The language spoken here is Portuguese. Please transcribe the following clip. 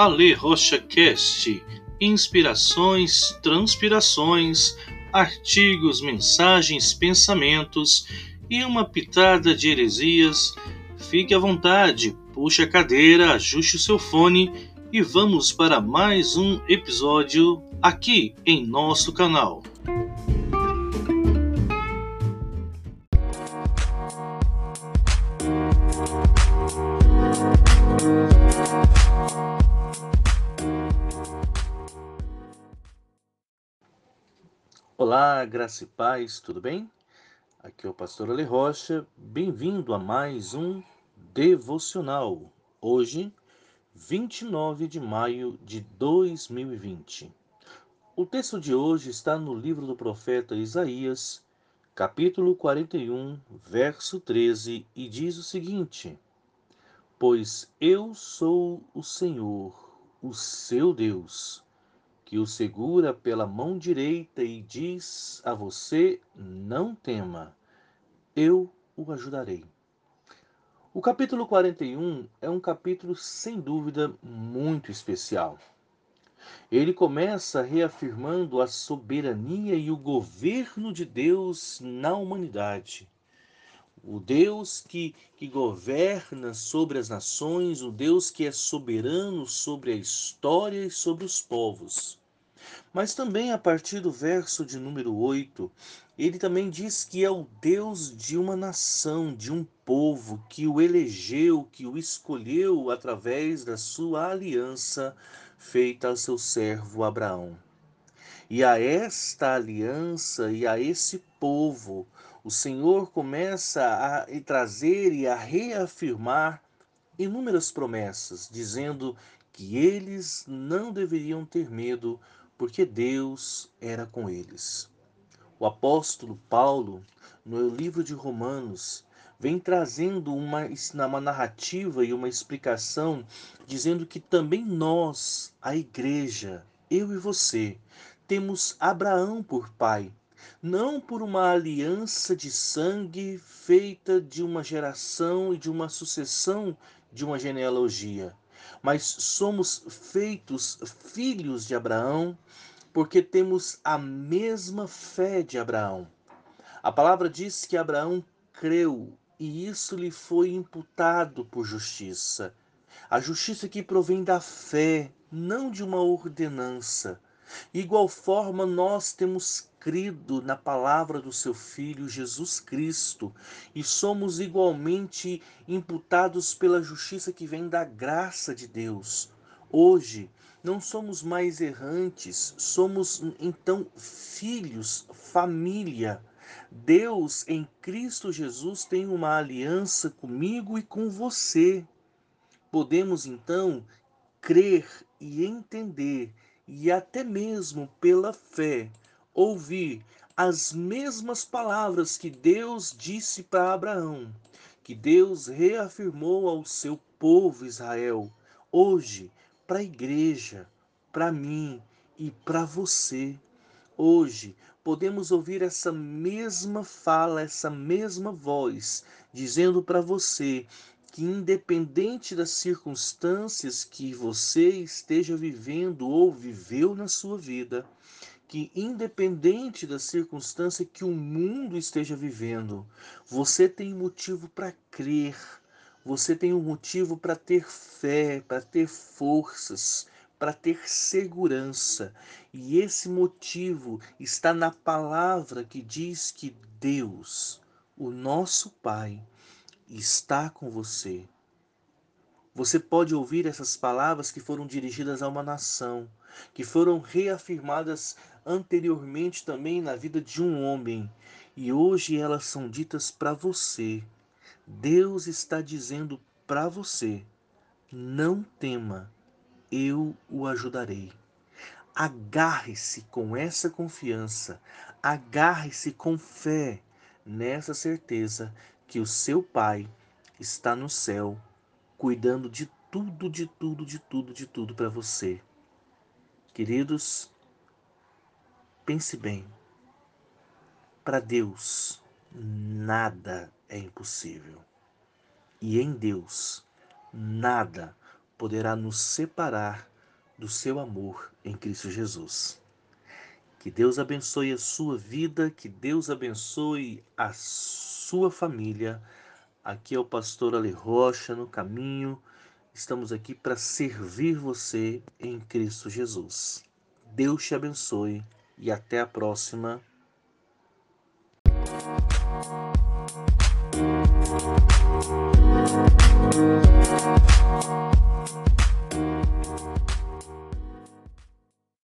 Ale Rocha Cast, inspirações, transpirações, artigos, mensagens, pensamentos e uma pitada de heresias. Fique à vontade, puxe a cadeira, ajuste o seu fone e vamos para mais um episódio aqui em nosso canal. Olá, graça e paz, tudo bem? Aqui é o pastor Ale Rocha, bem-vindo a mais um devocional. Hoje, 29 de maio de 2020. O texto de hoje está no livro do profeta Isaías, capítulo 41, verso 13, e diz o seguinte: Pois eu sou o Senhor, o seu Deus que o segura pela mão direita e diz a você: Não tema, eu o ajudarei. O capítulo 41 é um capítulo sem dúvida muito especial. Ele começa reafirmando a soberania e o governo de Deus na humanidade. O Deus que, que governa sobre as nações, o Deus que é soberano sobre a história e sobre os povos. Mas também a partir do verso de número 8, ele também diz que é o Deus de uma nação, de um povo que o elegeu, que o escolheu através da sua aliança feita ao seu servo Abraão. E a esta aliança e a esse povo, o Senhor começa a trazer e a reafirmar inúmeras promessas, dizendo que eles não deveriam ter medo porque Deus era com eles. O apóstolo Paulo, no livro de Romanos, vem trazendo uma, uma narrativa e uma explicação, dizendo que também nós, a igreja, eu e você, temos Abraão por pai, não por uma aliança de sangue feita de uma geração e de uma sucessão de uma genealogia, mas somos feitos filhos de Abraão porque temos a mesma fé de Abraão. A palavra diz que Abraão creu e isso lhe foi imputado por justiça. A justiça que provém da fé, não de uma ordenança. Igual forma, nós temos crido na palavra do seu Filho Jesus Cristo e somos igualmente imputados pela justiça que vem da graça de Deus. Hoje, não somos mais errantes, somos então filhos, família. Deus em Cristo Jesus tem uma aliança comigo e com você. Podemos então crer e entender e até mesmo pela fé ouvir as mesmas palavras que Deus disse para Abraão, que Deus reafirmou ao seu povo Israel. Hoje, para a igreja, para mim e para você. Hoje, podemos ouvir essa mesma fala, essa mesma voz, dizendo para você que, independente das circunstâncias que você esteja vivendo ou viveu na sua vida, que, independente da circunstância que o mundo esteja vivendo, você tem motivo para crer, você tem um motivo para ter fé, para ter forças, para ter segurança. E esse motivo está na palavra que diz que Deus, o nosso Pai, está com você. Você pode ouvir essas palavras que foram dirigidas a uma nação, que foram reafirmadas anteriormente também na vida de um homem, e hoje elas são ditas para você. Deus está dizendo para você: não tema, eu o ajudarei. Agarre-se com essa confiança, agarre-se com fé nessa certeza que o seu Pai está no céu, cuidando de tudo, de tudo, de tudo, de tudo para você. Queridos, pense bem. Para Deus, nada é impossível. E em Deus, nada poderá nos separar do seu amor em Cristo Jesus. Que Deus abençoe a sua vida, que Deus abençoe a sua família. Aqui é o pastor Ale Rocha no caminho. Estamos aqui para servir você em Cristo Jesus. Deus te abençoe e até a próxima. Música